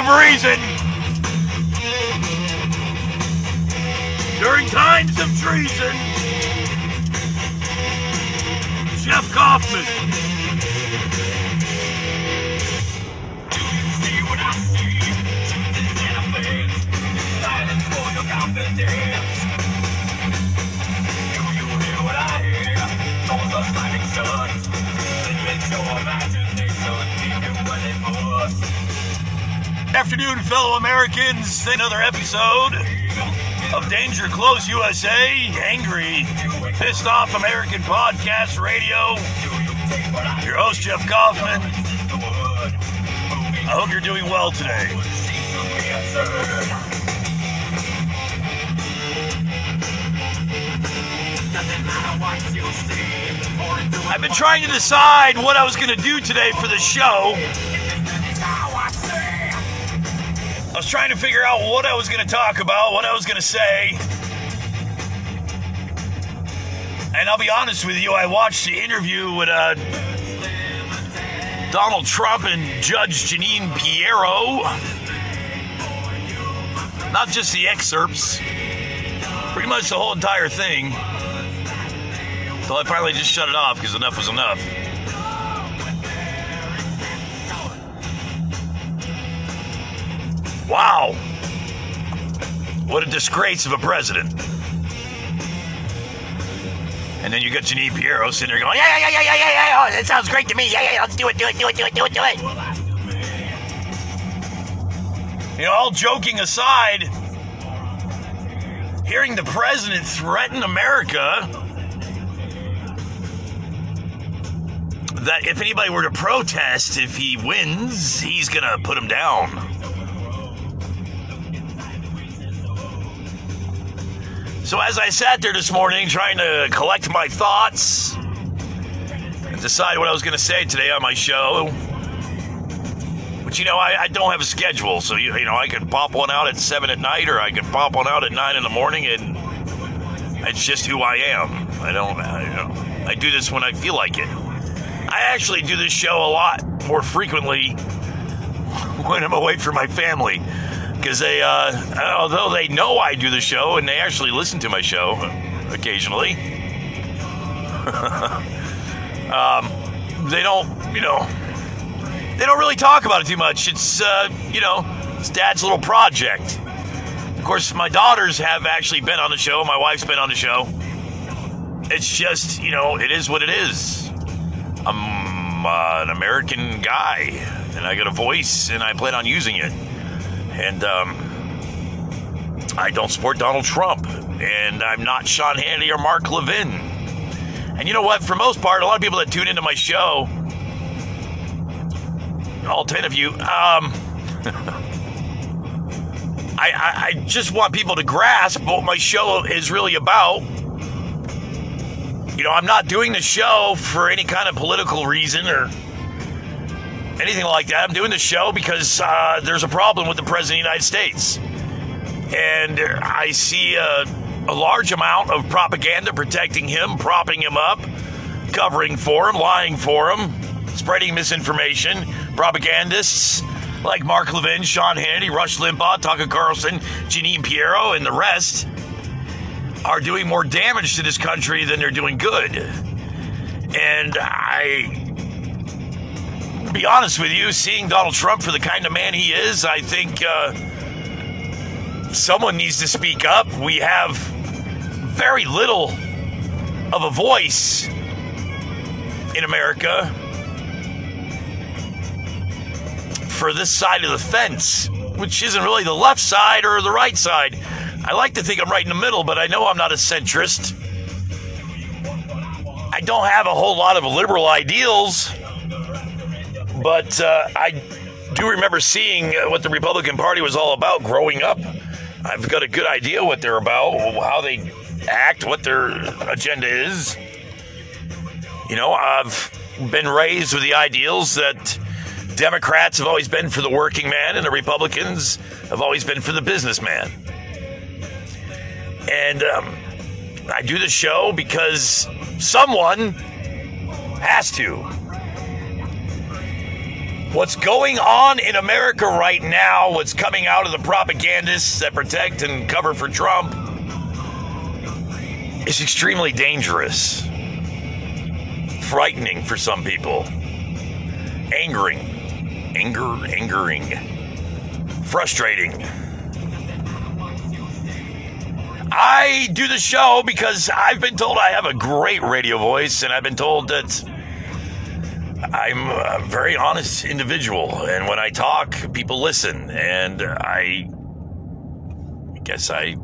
of reason. During times of treason. Jeff Kaufman. Do Afternoon, fellow Americans. Another episode of Danger Close USA. Angry, pissed off American Podcast Radio. Your host, Jeff Kaufman. I hope you're doing well today. I've been trying to decide what I was going to do today for the show. Was trying to figure out what I was going to talk about, what I was going to say. And I'll be honest with you, I watched the interview with uh, Donald Trump and Judge Jeanine Pirro. Not just the excerpts, pretty much the whole entire thing. So I finally just shut it off because enough was enough. Wow. What a disgrace of a president. And then you got Jeanine Pirro sitting there going, yeah, yeah, yeah, yeah, yeah, yeah, yeah, that sounds great to me. Yeah, yeah, let's do it, do it, do it, do it, do it, do it. You know, all joking aside, hearing the president threaten America that if anybody were to protest, if he wins, he's going to put him down. So as I sat there this morning trying to collect my thoughts and decide what I was going to say today on my show, but you know, I, I don't have a schedule, so you, you know, I can pop one out at seven at night, or I can pop one out at nine in the morning, and it's just who I am. I don't, I, you know, I do this when I feel like it. I actually do this show a lot more frequently when I'm away from my family because they, uh, although they know I do the show and they actually listen to my show occasionally, um, they don't, you know, they don't really talk about it too much. It's, uh, you know, it's Dad's little project. Of course, my daughters have actually been on the show. My wife's been on the show. It's just, you know, it is what it is. I'm uh, an American guy, and I got a voice, and I plan on using it. And um, I don't support Donald Trump, and I'm not Sean Hannity or Mark Levin. And you know what? For most part, a lot of people that tune into my show, all ten of you, um, I, I, I just want people to grasp what my show is really about. You know, I'm not doing the show for any kind of political reason or anything like that. I'm doing the show because uh, there's a problem with the President of the United States. And I see a, a large amount of propaganda protecting him, propping him up, covering for him, lying for him, spreading misinformation. Propagandists like Mark Levin, Sean Hannity, Rush Limbaugh, Tucker Carlson, Jeanine Pirro, and the rest are doing more damage to this country than they're doing good. And I be honest with you, seeing Donald Trump for the kind of man he is, I think uh, someone needs to speak up. We have very little of a voice in America for this side of the fence, which isn't really the left side or the right side. I like to think I'm right in the middle, but I know I'm not a centrist. I don't have a whole lot of liberal ideals, But uh, I do remember seeing what the Republican Party was all about growing up. I've got a good idea what they're about, how they act, what their agenda is. You know, I've been raised with the ideals that Democrats have always been for the working man and the Republicans have always been for the businessman. And um, I do the show because someone has to. What's going on in America right now, what's coming out of the propagandists that protect and cover for Trump, is extremely dangerous, frightening for some people, angering, anger, angering, frustrating. I do the show because I've been told I have a great radio voice, and I've been told that I'm a very honest individual. And when I talk, people listen. And I guess I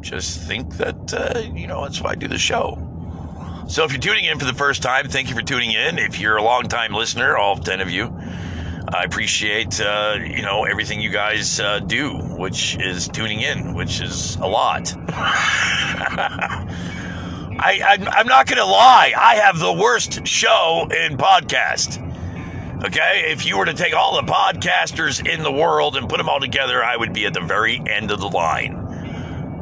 just think that, uh, you know, that's why I do the show. So if you're tuning in for the first time, thank you for tuning in. If you're a long-time listener, all 10 of you, I appreciate, uh, you know, everything you guys uh, do, which is tuning in, which is a lot. I, I'm, I'm not going to lie. I have the worst show in podcast. Okay, if you were to take all the podcasters in the world and put them all together, I would be at the very end of the line.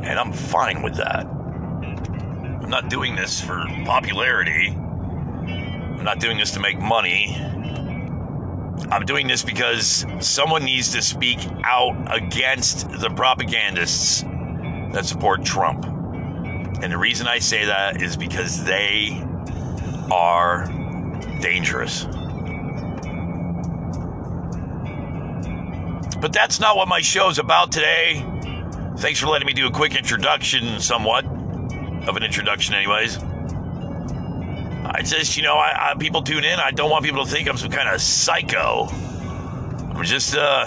And I'm fine with that. I'm not doing this for popularity. I'm not doing this to make money. I'm doing this because someone needs to speak out against the propagandists that support Trump. And the reason I say that is because they are dangerous. But that's not what my show's about today. Thanks for letting me do a quick introduction, somewhat of an introduction, anyways. I just, you know, I, I, people tune in. I don't want people to think I'm some kind of psycho. I'm just uh,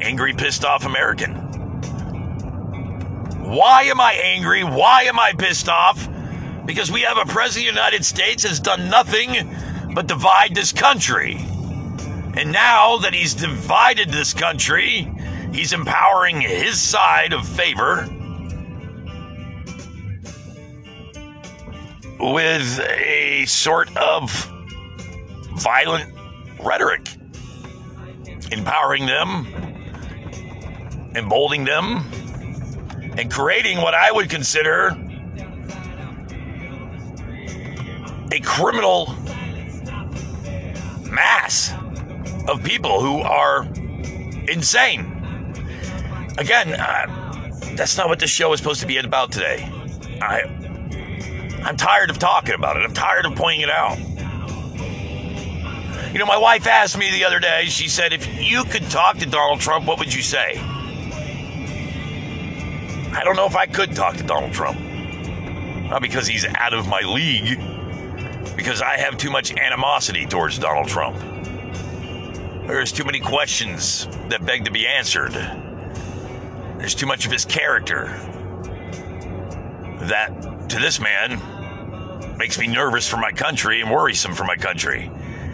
angry, pissed off American. Why am I angry? Why am I pissed off? Because we have a president of the United States has done nothing but divide this country. And now that he's divided this country, he's empowering his side of favor with a sort of violent rhetoric, empowering them, emboldening them, and creating what I would consider a criminal mass of people who are insane. Again, uh, that's not what this show is supposed to be about today. I, I'm tired of talking about it. I'm tired of pointing it out. You know, my wife asked me the other day, she said, if you could talk to Donald Trump, what would you say? I don't know if I could talk to Donald Trump. Not because he's out of my league, because I have too much animosity towards Donald Trump. There's too many questions that beg to be answered. There's too much of his character that, to this man, makes me nervous for my country and worrisome for my country.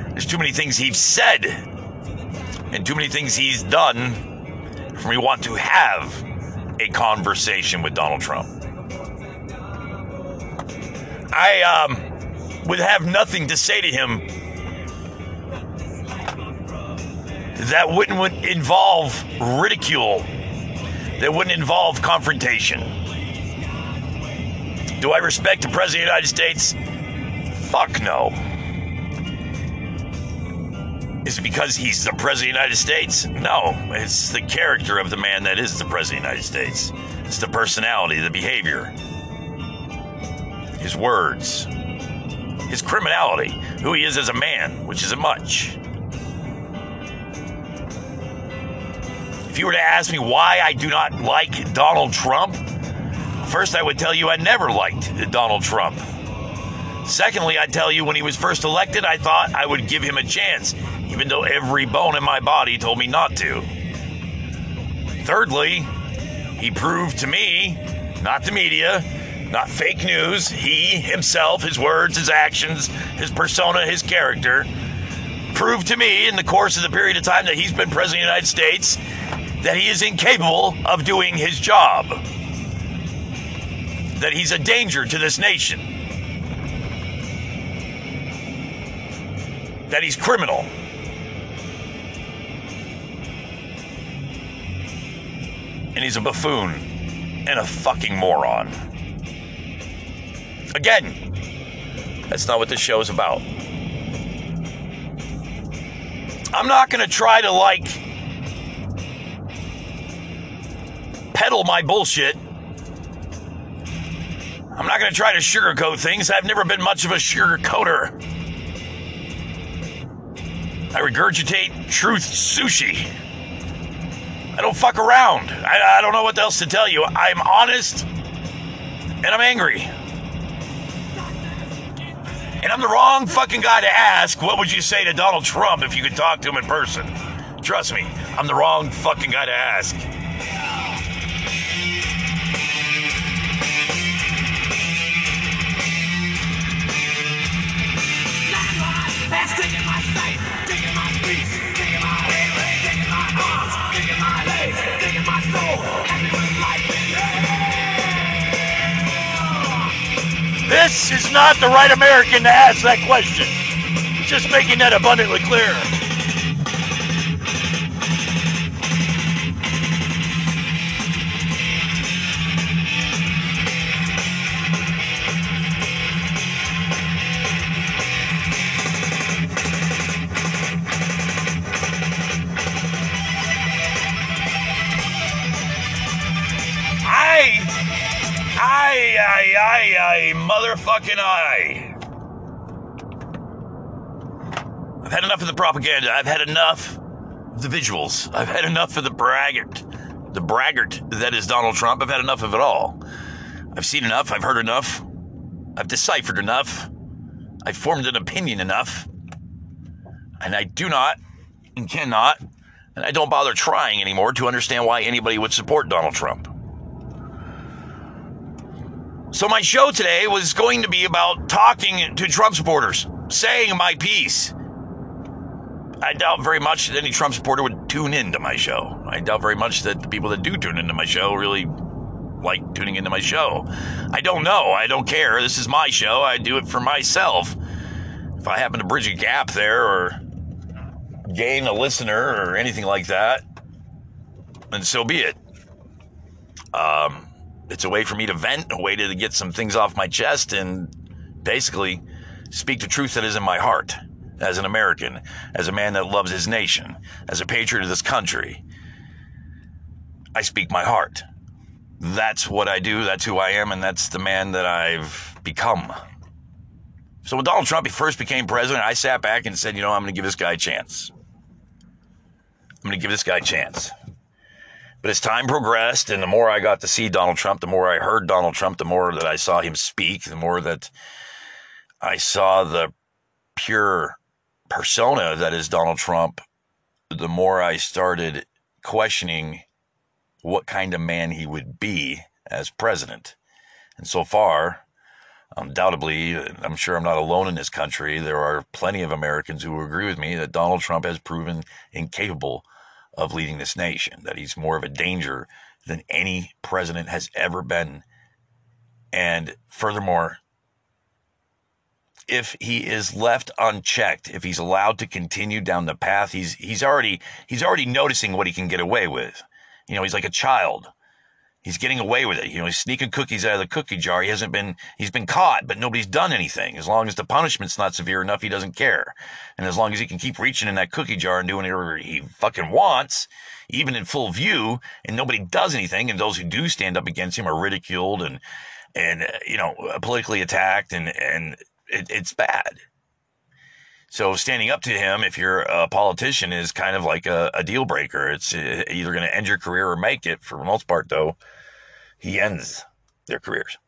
There's too many things he's said and too many things he's done for me want to have a conversation with Donald Trump. I um, would have nothing to say to him that wouldn't involve ridicule, that wouldn't involve confrontation. Do I respect the President of the United States? Fuck no. Is it because he's the President of the United States? No. It's the character of the man that is the President of the United States. It's the personality, the behavior, his words, his criminality, who he is as a man, which isn't much. If you were to ask me why I do not like Donald Trump, first I would tell you I never liked Donald Trump. Secondly, I'd tell you when he was first elected, I thought I would give him a chance, even though every bone in my body told me not to. Thirdly, he proved to me, not the media, not fake news, he himself, his words, his actions, his persona, his character, proved to me in the course of the period of time that he's been president of the United States that he is incapable of doing his job. That he's a danger to this nation. That he's criminal. And he's a buffoon and a fucking moron. Again, that's not what this show is about. I'm not going to try to like peddle my bullshit. I'm not going to try to sugarcoat things. I've never been much of a sugarcoater. I regurgitate truth sushi. I don't fuck around. I, I don't know what else to tell you. I'm honest and I'm angry. And I'm the wrong fucking guy to ask what would you say to Donald Trump if you could talk to him in person. Trust me, I'm the wrong fucking guy to ask. This is not the right American to ask that question. Just making that abundantly clear. Motherfucking eye. I've had enough of the propaganda. I've had enough of the visuals. I've had enough of the braggart. The braggart that is Donald Trump. I've had enough of it all. I've seen enough. I've heard enough. I've deciphered enough. I've formed an opinion enough. And I do not and cannot, and I don't bother trying anymore to understand why anybody would support Donald Trump. So my show today was going to be about talking to Trump supporters, saying my piece. I doubt very much that any Trump supporter would tune into my show. I doubt very much that the people that do tune into my show really like tuning into my show. I don't know. I don't care. This is my show. I do it for myself. If I happen to bridge a gap there or gain a listener or anything like that, then so be it. Um, it's a way for me to vent, a way to get some things off my chest, and basically speak the truth that is in my heart as an American, as a man that loves his nation, as a patriot of this country. I speak my heart. That's what I do, that's who I am, and that's the man that I've become. So when Donald Trump first became president, I sat back and said, you know, I'm going to give this guy a chance. I'm going to give this guy a chance. But as time progressed, and the more I got to see Donald Trump, the more I heard Donald Trump, the more that I saw him speak, the more that I saw the pure persona that is Donald Trump, the more I started questioning what kind of man he would be as president. And so far, undoubtedly, I'm sure I'm not alone in this country. There are plenty of Americans who agree with me that Donald Trump has proven incapable of leading this nation, that he's more of a danger than any president has ever been. And furthermore, if he is left unchecked, if he's allowed to continue down the path, he's he's already he's already noticing what he can get away with. You know, he's like a child. He's getting away with it. You know, he's sneaking cookies out of the cookie jar. He hasn't been, he's been caught, but nobody's done anything. As long as the punishment's not severe enough, he doesn't care. And as long as he can keep reaching in that cookie jar and doing whatever he fucking wants, even in full view, and nobody does anything, and those who do stand up against him are ridiculed and, and, uh, you know, politically attacked, and, and it, it's bad. So standing up to him, if you're a politician, is kind of like a, a deal breaker. It's uh, either going to end your career or make it. For the most part, though, he ends their careers.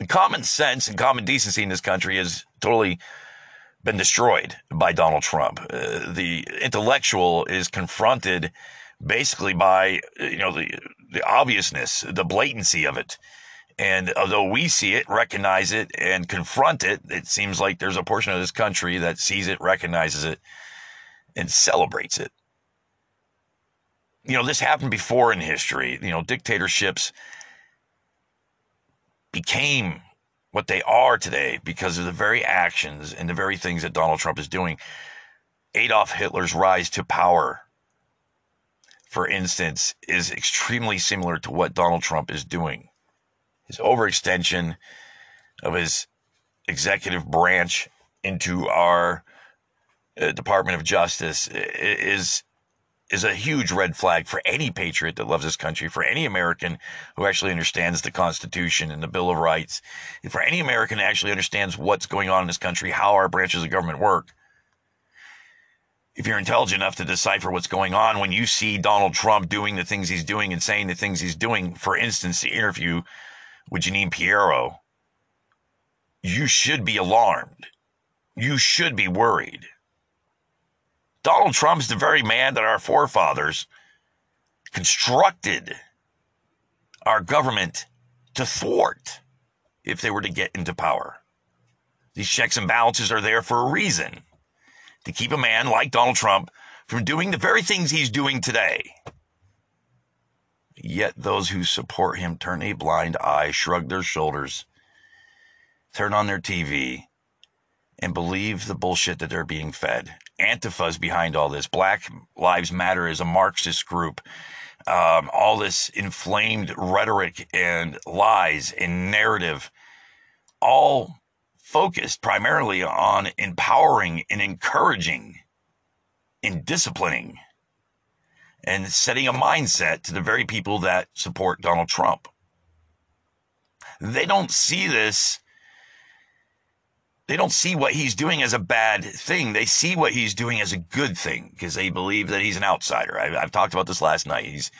And common sense and common decency in this country has totally been destroyed by Donald Trump. Uh, the intellectual is confronted basically by you know the the obviousness, the blatancy of it, And although we see it, recognize it, and confront it, it seems like there's a portion of this country that sees it, recognizes it, and celebrates it. You know, this happened before in history. You know, dictatorships became what they are today because of the very actions and the very things that Donald Trump is doing. Adolf Hitler's rise to power, for instance, is extremely similar to what Donald Trump is doing. His overextension of his executive branch into our uh, Department of Justice is is a huge red flag for any patriot that loves this country, for any American who actually understands the Constitution and the Bill of Rights, for any American who actually understands what's going on in this country, how our branches of government work. If you're intelligent enough to decipher what's going on when you see Donald Trump doing the things he's doing and saying the things he's doing, for instance, the interview with Jeanine Pirro, you should be alarmed. You should be worried. Donald Trump's the very man that our forefathers constructed our government to thwart if they were to get into power. These checks and balances are there for a reason to keep a man like Donald Trump from doing the very things he's doing today. Yet those who support him turn a blind eye, shrug their shoulders, turn on their TV, and believe the bullshit that they're being fed. Antifa's behind all this. Black Lives Matter is a Marxist group. Um, all this inflamed rhetoric and lies and narrative, all focused primarily on empowering and encouraging and disciplining and setting a mindset to the very people that support Donald Trump. They don't see this they don't see what he's doing as a bad thing. They see what he's doing as a good thing because they believe that he's an outsider. I, have talked about this last night. He's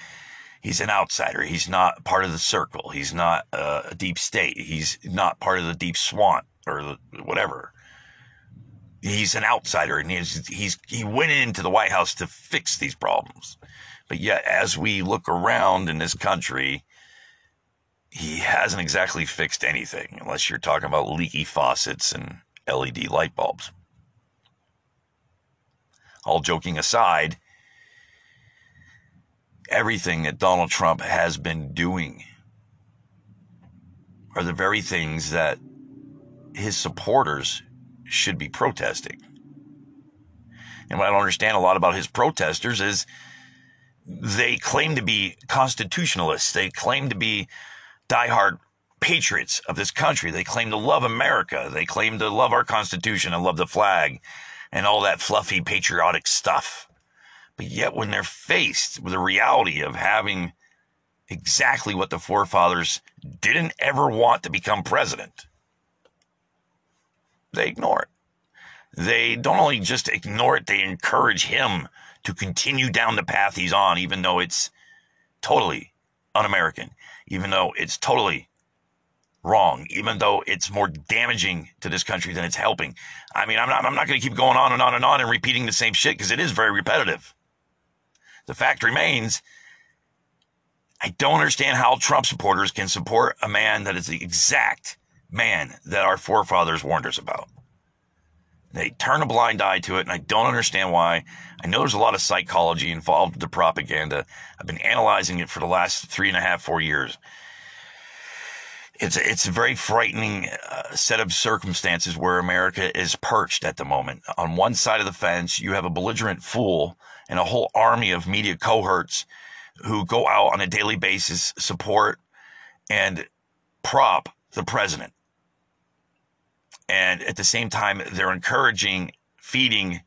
he's an outsider. He's not part of the circle. He's not uh, a deep state. He's not part of the deep swamp or the, whatever. He's an outsider, and he's he's he went into the White House to fix these problems. But yet, as we look around in this country, he hasn't exactly fixed anything unless you're talking about leaky faucets and LED light bulbs. All joking aside, everything that Donald Trump has been doing are the very things that his supporters should be protesting. And what I don't understand a lot about his protesters is they claim to be constitutionalists. They claim to be diehard patriots of this country. They claim to love America. They claim to love our Constitution and love the flag and all that fluffy patriotic stuff. But yet, when they're faced with the reality of having exactly what the forefathers didn't ever want to become president, they ignore it. They don't only just ignore it, they encourage him to continue down the path he's on, even though it's totally un American even though it's totally wrong, even though it's more damaging to this country than it's helping. I mean, I'm not, I'm not going to keep going on and on and on and repeating the same shit because it is very repetitive. The fact remains, I don't understand how Trump supporters can support a man that is the exact man that our forefathers warned us about. They turn a blind eye to it, and I don't understand why. I know there's a lot of psychology involved with the propaganda. I've been analyzing it for the last three and a half, four years. It's a, it's a very frightening uh, set of circumstances where America is perched at the moment. On one side of the fence, you have a belligerent fool and a whole army of media cohorts who go out on a daily basis, support and prop the president and at the same time, they're encouraging, feeding,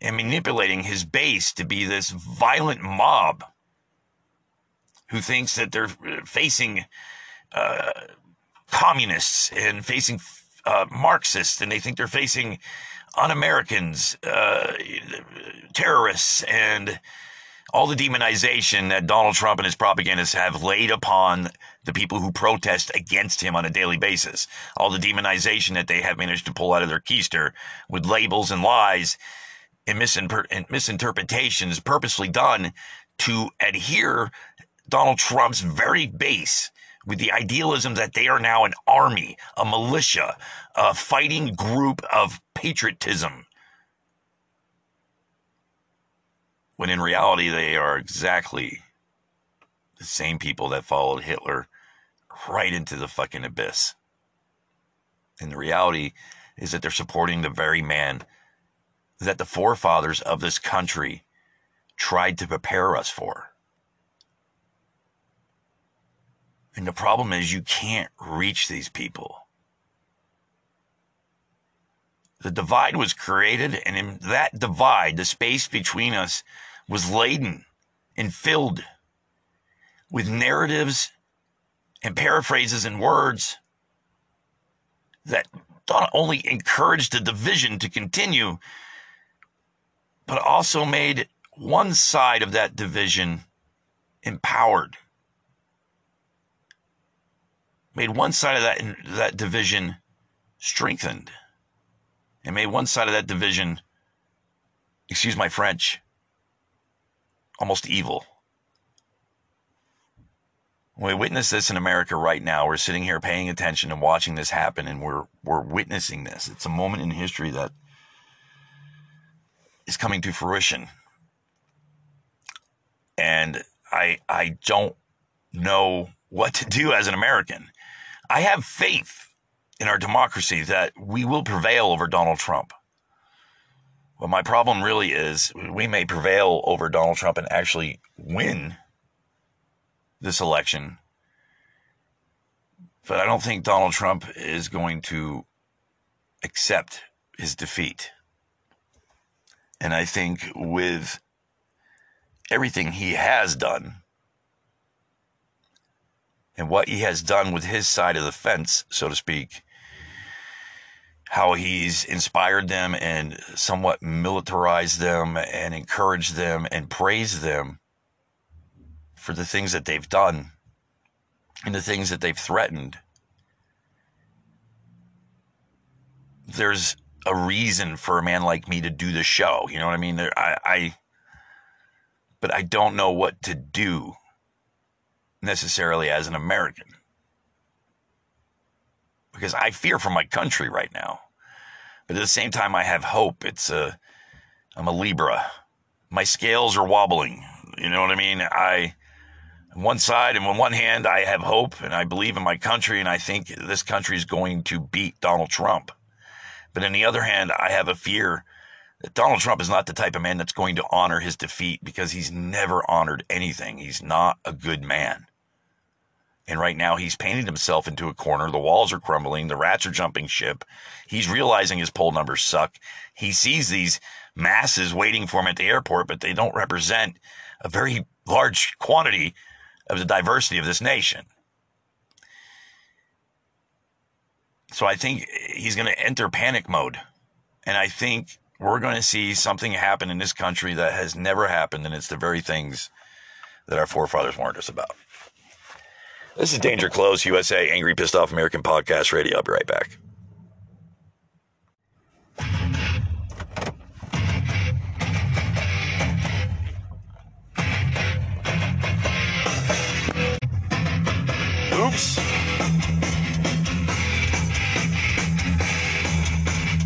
and manipulating his base to be this violent mob who thinks that they're facing uh, communists and facing uh, Marxists, and they think they're facing un-Americans, uh, terrorists, and all the demonization that Donald Trump and his propagandists have laid upon the people who protest against him on a daily basis, all the demonization that they have managed to pull out of their keister with labels and lies and, misinter- and misinterpretations purposely done to adhere Donald Trump's very base with the idealism that they are now an army, a militia, a fighting group of patriotism. When in reality, they are exactly the same people that followed Hitler right into the fucking abyss. And the reality is that they're supporting the very man that the forefathers of this country tried to prepare us for. And the problem is, you can't reach these people. The divide was created, and in that divide, the space between us was laden and filled with narratives and paraphrases and words that not only encouraged the division to continue, but also made one side of that division empowered. Made one side of that, that division strengthened. And made one side of that division, excuse my French, almost evil. We witness this in America right now. We're sitting here paying attention and watching this happen, and we're we're witnessing this. It's a moment in history that is coming to fruition. And I I don't know what to do as an American. I have faith in our democracy that we will prevail over Donald Trump. But my problem really is we may prevail over Donald Trump and actually win this election. But I don't think Donald Trump is going to accept his defeat. And I think with everything he has done and what he has done with his side of the fence, so to speak, how he's inspired them and somewhat militarized them and encouraged them and praised them for the things that they've done and the things that they've threatened. There's a reason for a man like me to do the show. You know what I mean? There, I, I, but I don't know what to do necessarily as an American because I fear for my country right now. But at the same time, I have hope. It's a, I'm a Libra. My scales are wobbling. You know what I mean? I, on one side and on one hand, I have hope and I believe in my country and I think this country is going to beat Donald Trump. But on the other hand, I have a fear that Donald Trump is not the type of man that's going to honor his defeat because he's never honored anything. He's not a good man. And right now, he's painted himself into a corner. The walls are crumbling. The rats are jumping ship. He's realizing his poll numbers suck. He sees these masses waiting for him at the airport, but they don't represent a very large quantity of the diversity of this nation. So I think he's going to enter panic mode. And I think we're going to see something happen in this country that has never happened. And it's the very things that our forefathers warned us about. This is Danger Close, USA, Angry Pissed Off American Podcast Radio. I'll be right back. Oops.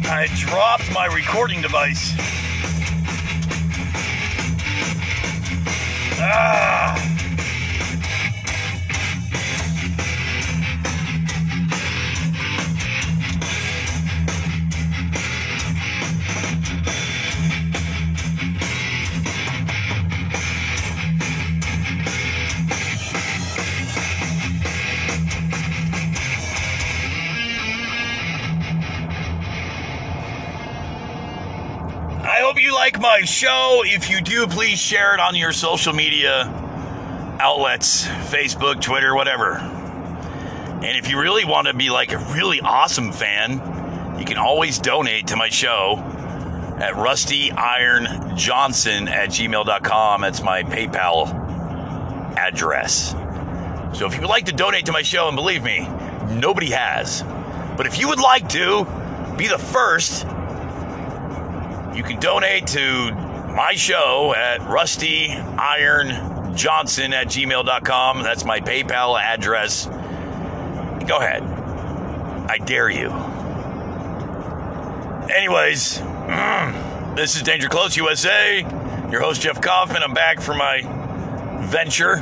I dropped my recording device. Ah! Like my show. If you do, please share it on your social media outlets Facebook, Twitter, whatever. And if you really want to be like a really awesome fan, you can always donate to my show at rustyironjohnson at gmail.com. That's my PayPal address. So if you would like to donate to my show, and believe me, nobody has. But if you would like to be the first, you can donate to my show at rustyironjohnson at gmail.com. That's my PayPal address. Go ahead. I dare you. Anyways, mm, this is Danger Close USA. Your host, Jeff Kaufman. I'm back for my venture.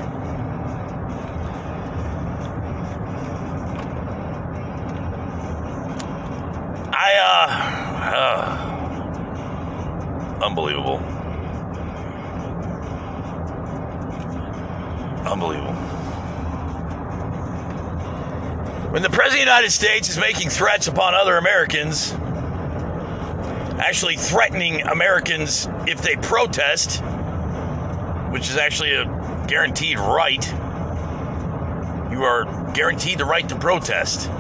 Unbelievable. Unbelievable. When the President of the United States is making threats upon other Americans, actually threatening Americans if they protest, which is actually a guaranteed right, you are guaranteed the right to protest.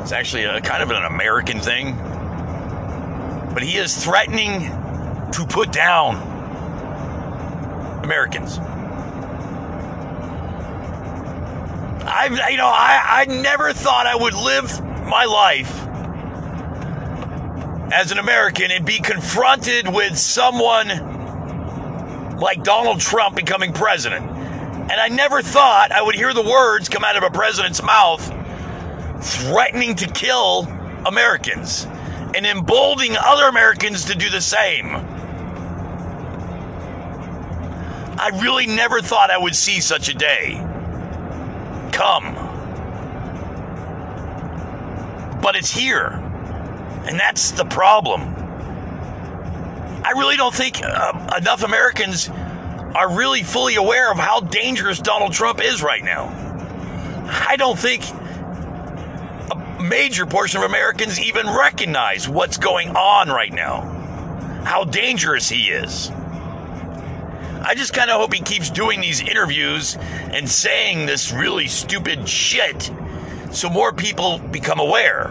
It's actually a kind of an American thing. But he is threatening to put down Americans. I've, you know, I, I never thought I would live my life as an American and be confronted with someone like Donald Trump becoming president. And I never thought I would hear the words come out of a president's mouth threatening to kill Americans and emboldening other Americans to do the same. I really never thought I would see such a day come. But it's here. And that's the problem. I really don't think uh, enough Americans are really fully aware of how dangerous Donald Trump is right now. I don't think a major portion of Americans even recognize what's going on right now, how dangerous he is. I just kind of hope he keeps doing these interviews and saying this really stupid shit so more people become aware.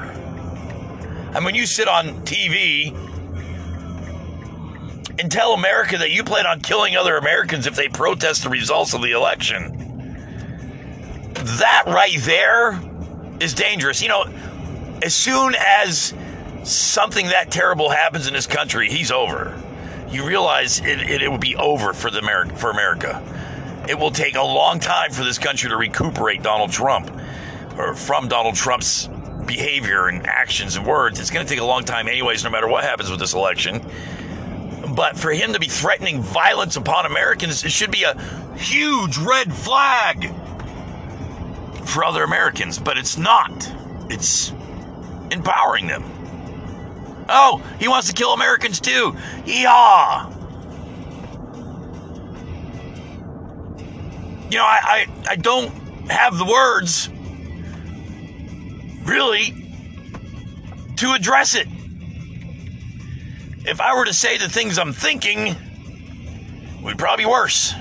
And when you sit on TV and tell America that you plan on killing other Americans if they protest the results of the election, that right there is dangerous. You know, as soon as something that terrible happens in this country, he's over you realize it, it, it would be over for the America, for America. It will take a long time for this country to recuperate Donald Trump or from Donald Trump's behavior and actions and words. It's going to take a long time, anyways, no matter what happens with this election. But for him to be threatening violence upon Americans, it should be a huge red flag for other Americans. But it's not, it's empowering them. Oh, he wants to kill Americans too. Yeehaw! You know, I, I, I don't have the words really to address it. If I were to say the things I'm thinking, it would probably be worse.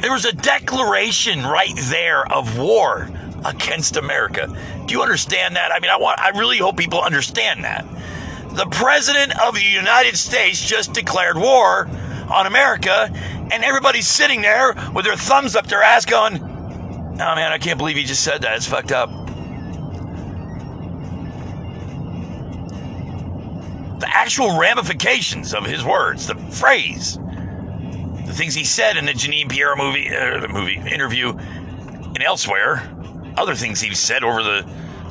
There was a declaration right there of war against America. Do you understand that? I mean, I want I really hope people understand that. The president of the United States just declared war on America, and everybody's sitting there with their thumbs up their ass going, "Oh man, I can't believe he just said that. It's fucked up." The actual ramifications of his words, the phrase, the things he said in the Jeanine Pirro movie, uh, movie interview, and elsewhere, other things he's said over the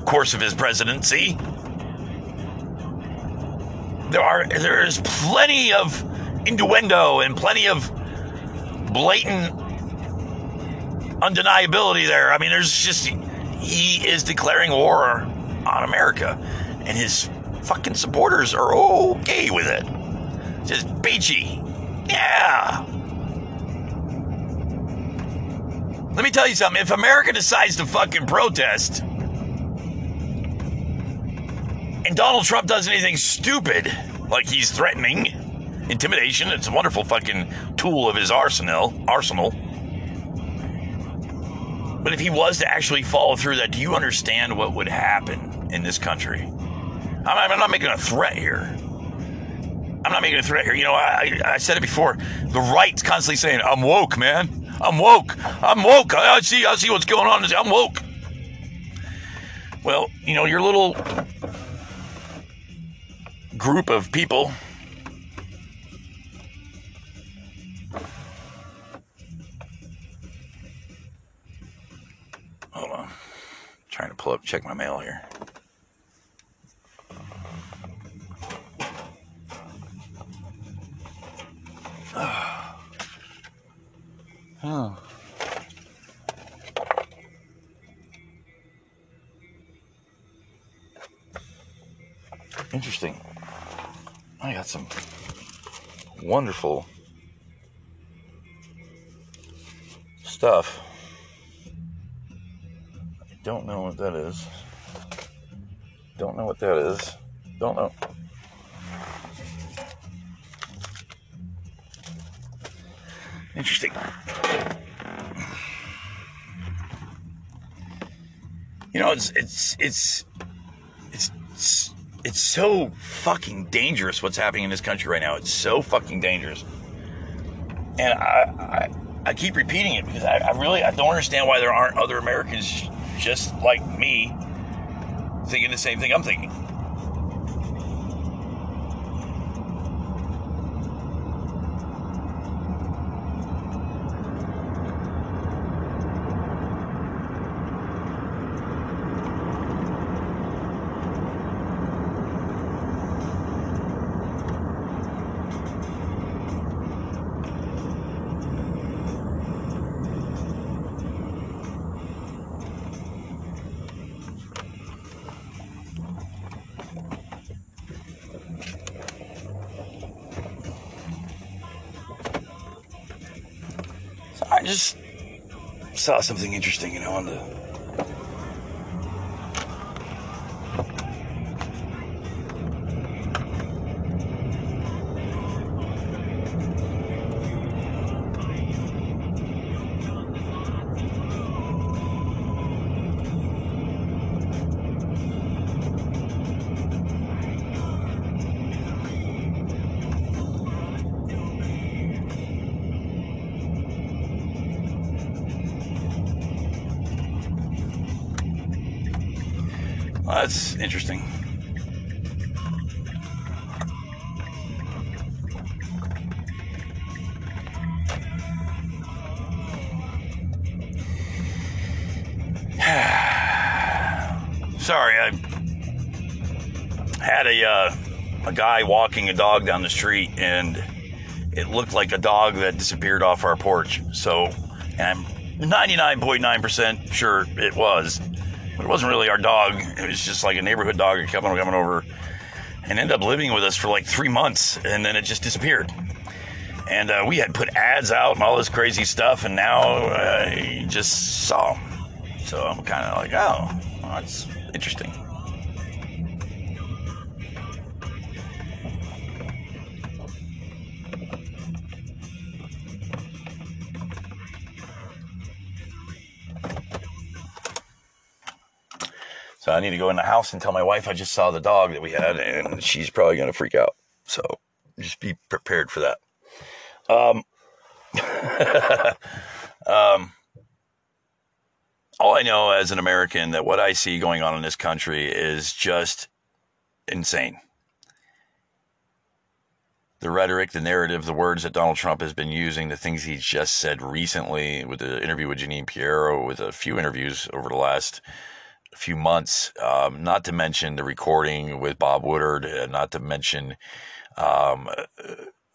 course of his presidency. There are there is plenty of innuendo and plenty of blatant undeniability there. I mean, there's just he is declaring war on America, and his fucking supporters are okay with it. Just beachy, yeah. Let me tell you something. If America decides to fucking protest, and Donald Trump does anything stupid, like he's threatening, intimidation, it's a wonderful fucking tool of his arsenal. Arsenal. But if he was to actually follow through that, do you understand what would happen in this country? I'm, I'm not making a threat here. I'm not making a threat here. You know, I, I said it before. The right's constantly saying, I'm woke, man. I'm woke. I'm woke. I, I see. I see what's going on. I'm woke. Well, you know, your little group of people Hold on. I'm trying to pull up, check my mail here. Oh. Interesting. I got some wonderful stuff. I don't know what that is. Don't know what that is. Don't know. Interesting. You know, it's it's it's it's it's so fucking dangerous what's happening in this country right now. It's so fucking dangerous. And I I, I keep repeating it because I, I really I don't understand why there aren't other Americans just like me thinking the same thing I'm thinking. Saw something interesting and I wanted to. That's interesting. Sorry, I had a uh, a guy walking a dog down the street, and it looked like a dog that disappeared off our porch. So, and I'm 99.9% sure it was. It wasn't really our dog. It was just like a neighborhood dog that kept on coming over and ended up living with us for like three months, and then it just disappeared. And uh, we had put ads out and all this crazy stuff, and now uh, you just saw him. So I'm kind of like, oh, well, that's interesting. So I need to go in the house and tell my wife I just saw the dog that we had, and she's probably going to freak out. So just be prepared for that. Um, um, all I know as an American that what I see going on in this country is just insane. The rhetoric, the narrative, the words that Donald Trump has been using, the things he's just said recently with the interview with Jeanine Pirro, with a few interviews over the last few months, um, not to mention the recording with Bob Woodward, uh, not to mention um,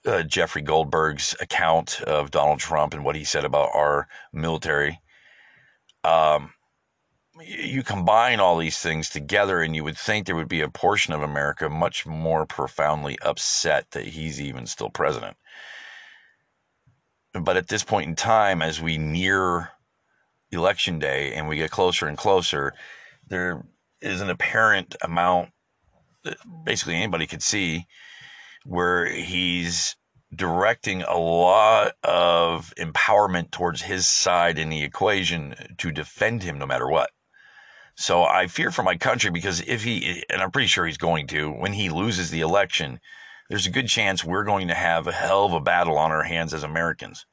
uh, Jeffrey Goldberg's account of Donald Trump and what he said about our military. Um, you combine all these things together, and you would think there would be a portion of America much more profoundly upset that he's even still president. But at this point in time, as we near election day and we get closer and closer, there is an apparent amount that basically anybody could see where he's directing a lot of empowerment towards his side in the equation to defend him no matter what. So I fear for my country because if he, and I'm pretty sure he's going to, when he loses the election, there's a good chance we're going to have a hell of a battle on our hands as Americans.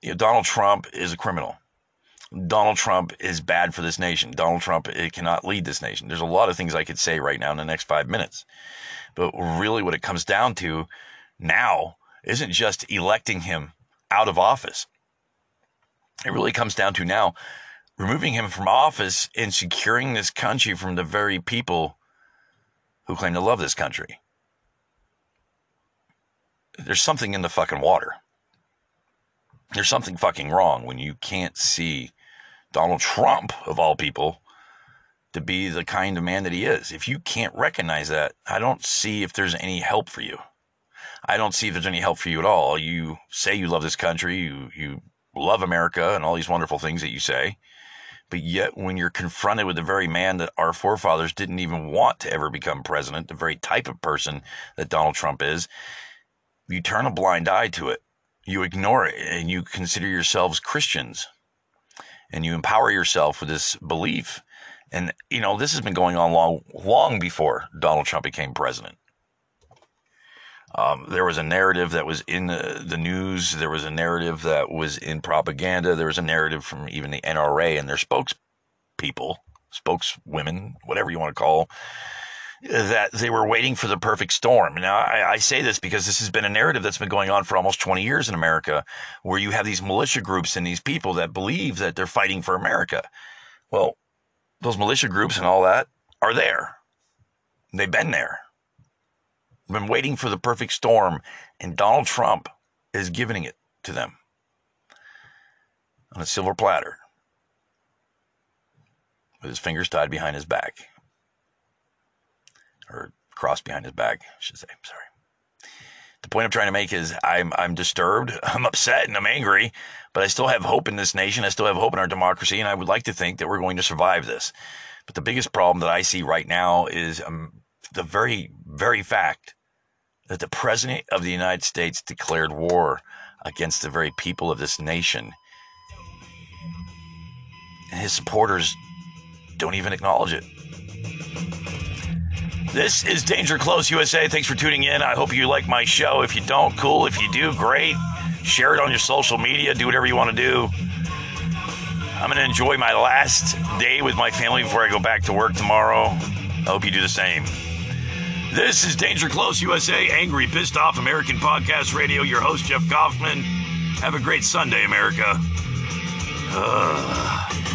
You know, Donald Trump is a criminal. Donald Trump is bad for this nation. Donald Trump it cannot lead this nation. There's a lot of things I could say right now in the next five minutes. But really, what it comes down to now isn't just electing him out of office. It really comes down to now removing him from office and securing this country from the very people who claim to love this country. There's something in the fucking water. There's something fucking wrong when you can't see Donald Trump, of all people, to be the kind of man that he is. If you can't recognize that, I don't see if there's any help for you. I don't see if there's any help for you at all. You say you love this country, you you love America and all these wonderful things that you say. But yet, when you're confronted with the very man that our forefathers didn't even want to ever become president, the very type of person that Donald Trump is, you turn a blind eye to it. You ignore it and you consider yourselves Christians and you empower yourself with this belief. And, you know, this has been going on long, long before Donald Trump became president. Um, there was a narrative that was in the, the, news. There was a narrative that was in propaganda. There was a narrative from even the NRA and their spokespeople, spokeswomen, whatever you want to call, that they were waiting for the perfect storm. Now, I, I, say this because this has been a narrative that's been going on for almost 20 years in America, where you have these militia groups and these people that believe that they're fighting for America. Well, those militia groups and all that are there. They've been there They've been waiting for the perfect storm, and Donald Trump is giving it to them on a silver platter with his fingers tied behind his back or crossed behind his back, I should say. Sorry. The point I'm trying to make is I'm I'm disturbed, I'm upset, and I'm angry, but I still have hope in this nation. I still have hope in our democracy, and I would like to think that we're going to survive this. But the biggest problem that I see right now is um, the very, very fact that the President of the United States declared war against the very people of this nation. And his supporters don't even acknowledge it. This is Danger Close USA. Thanks for tuning in. I hope you like my show. If you don't, cool. If you do, great. Share it on your social media. Do whatever you want to do. I'm going to enjoy my last day with my family before I go back to work tomorrow. I hope you do the same. This is Danger Close USA, angry, pissed off American Podcast Radio. Your host, Jeff Kaufman. Have a great Sunday, America. Ugh.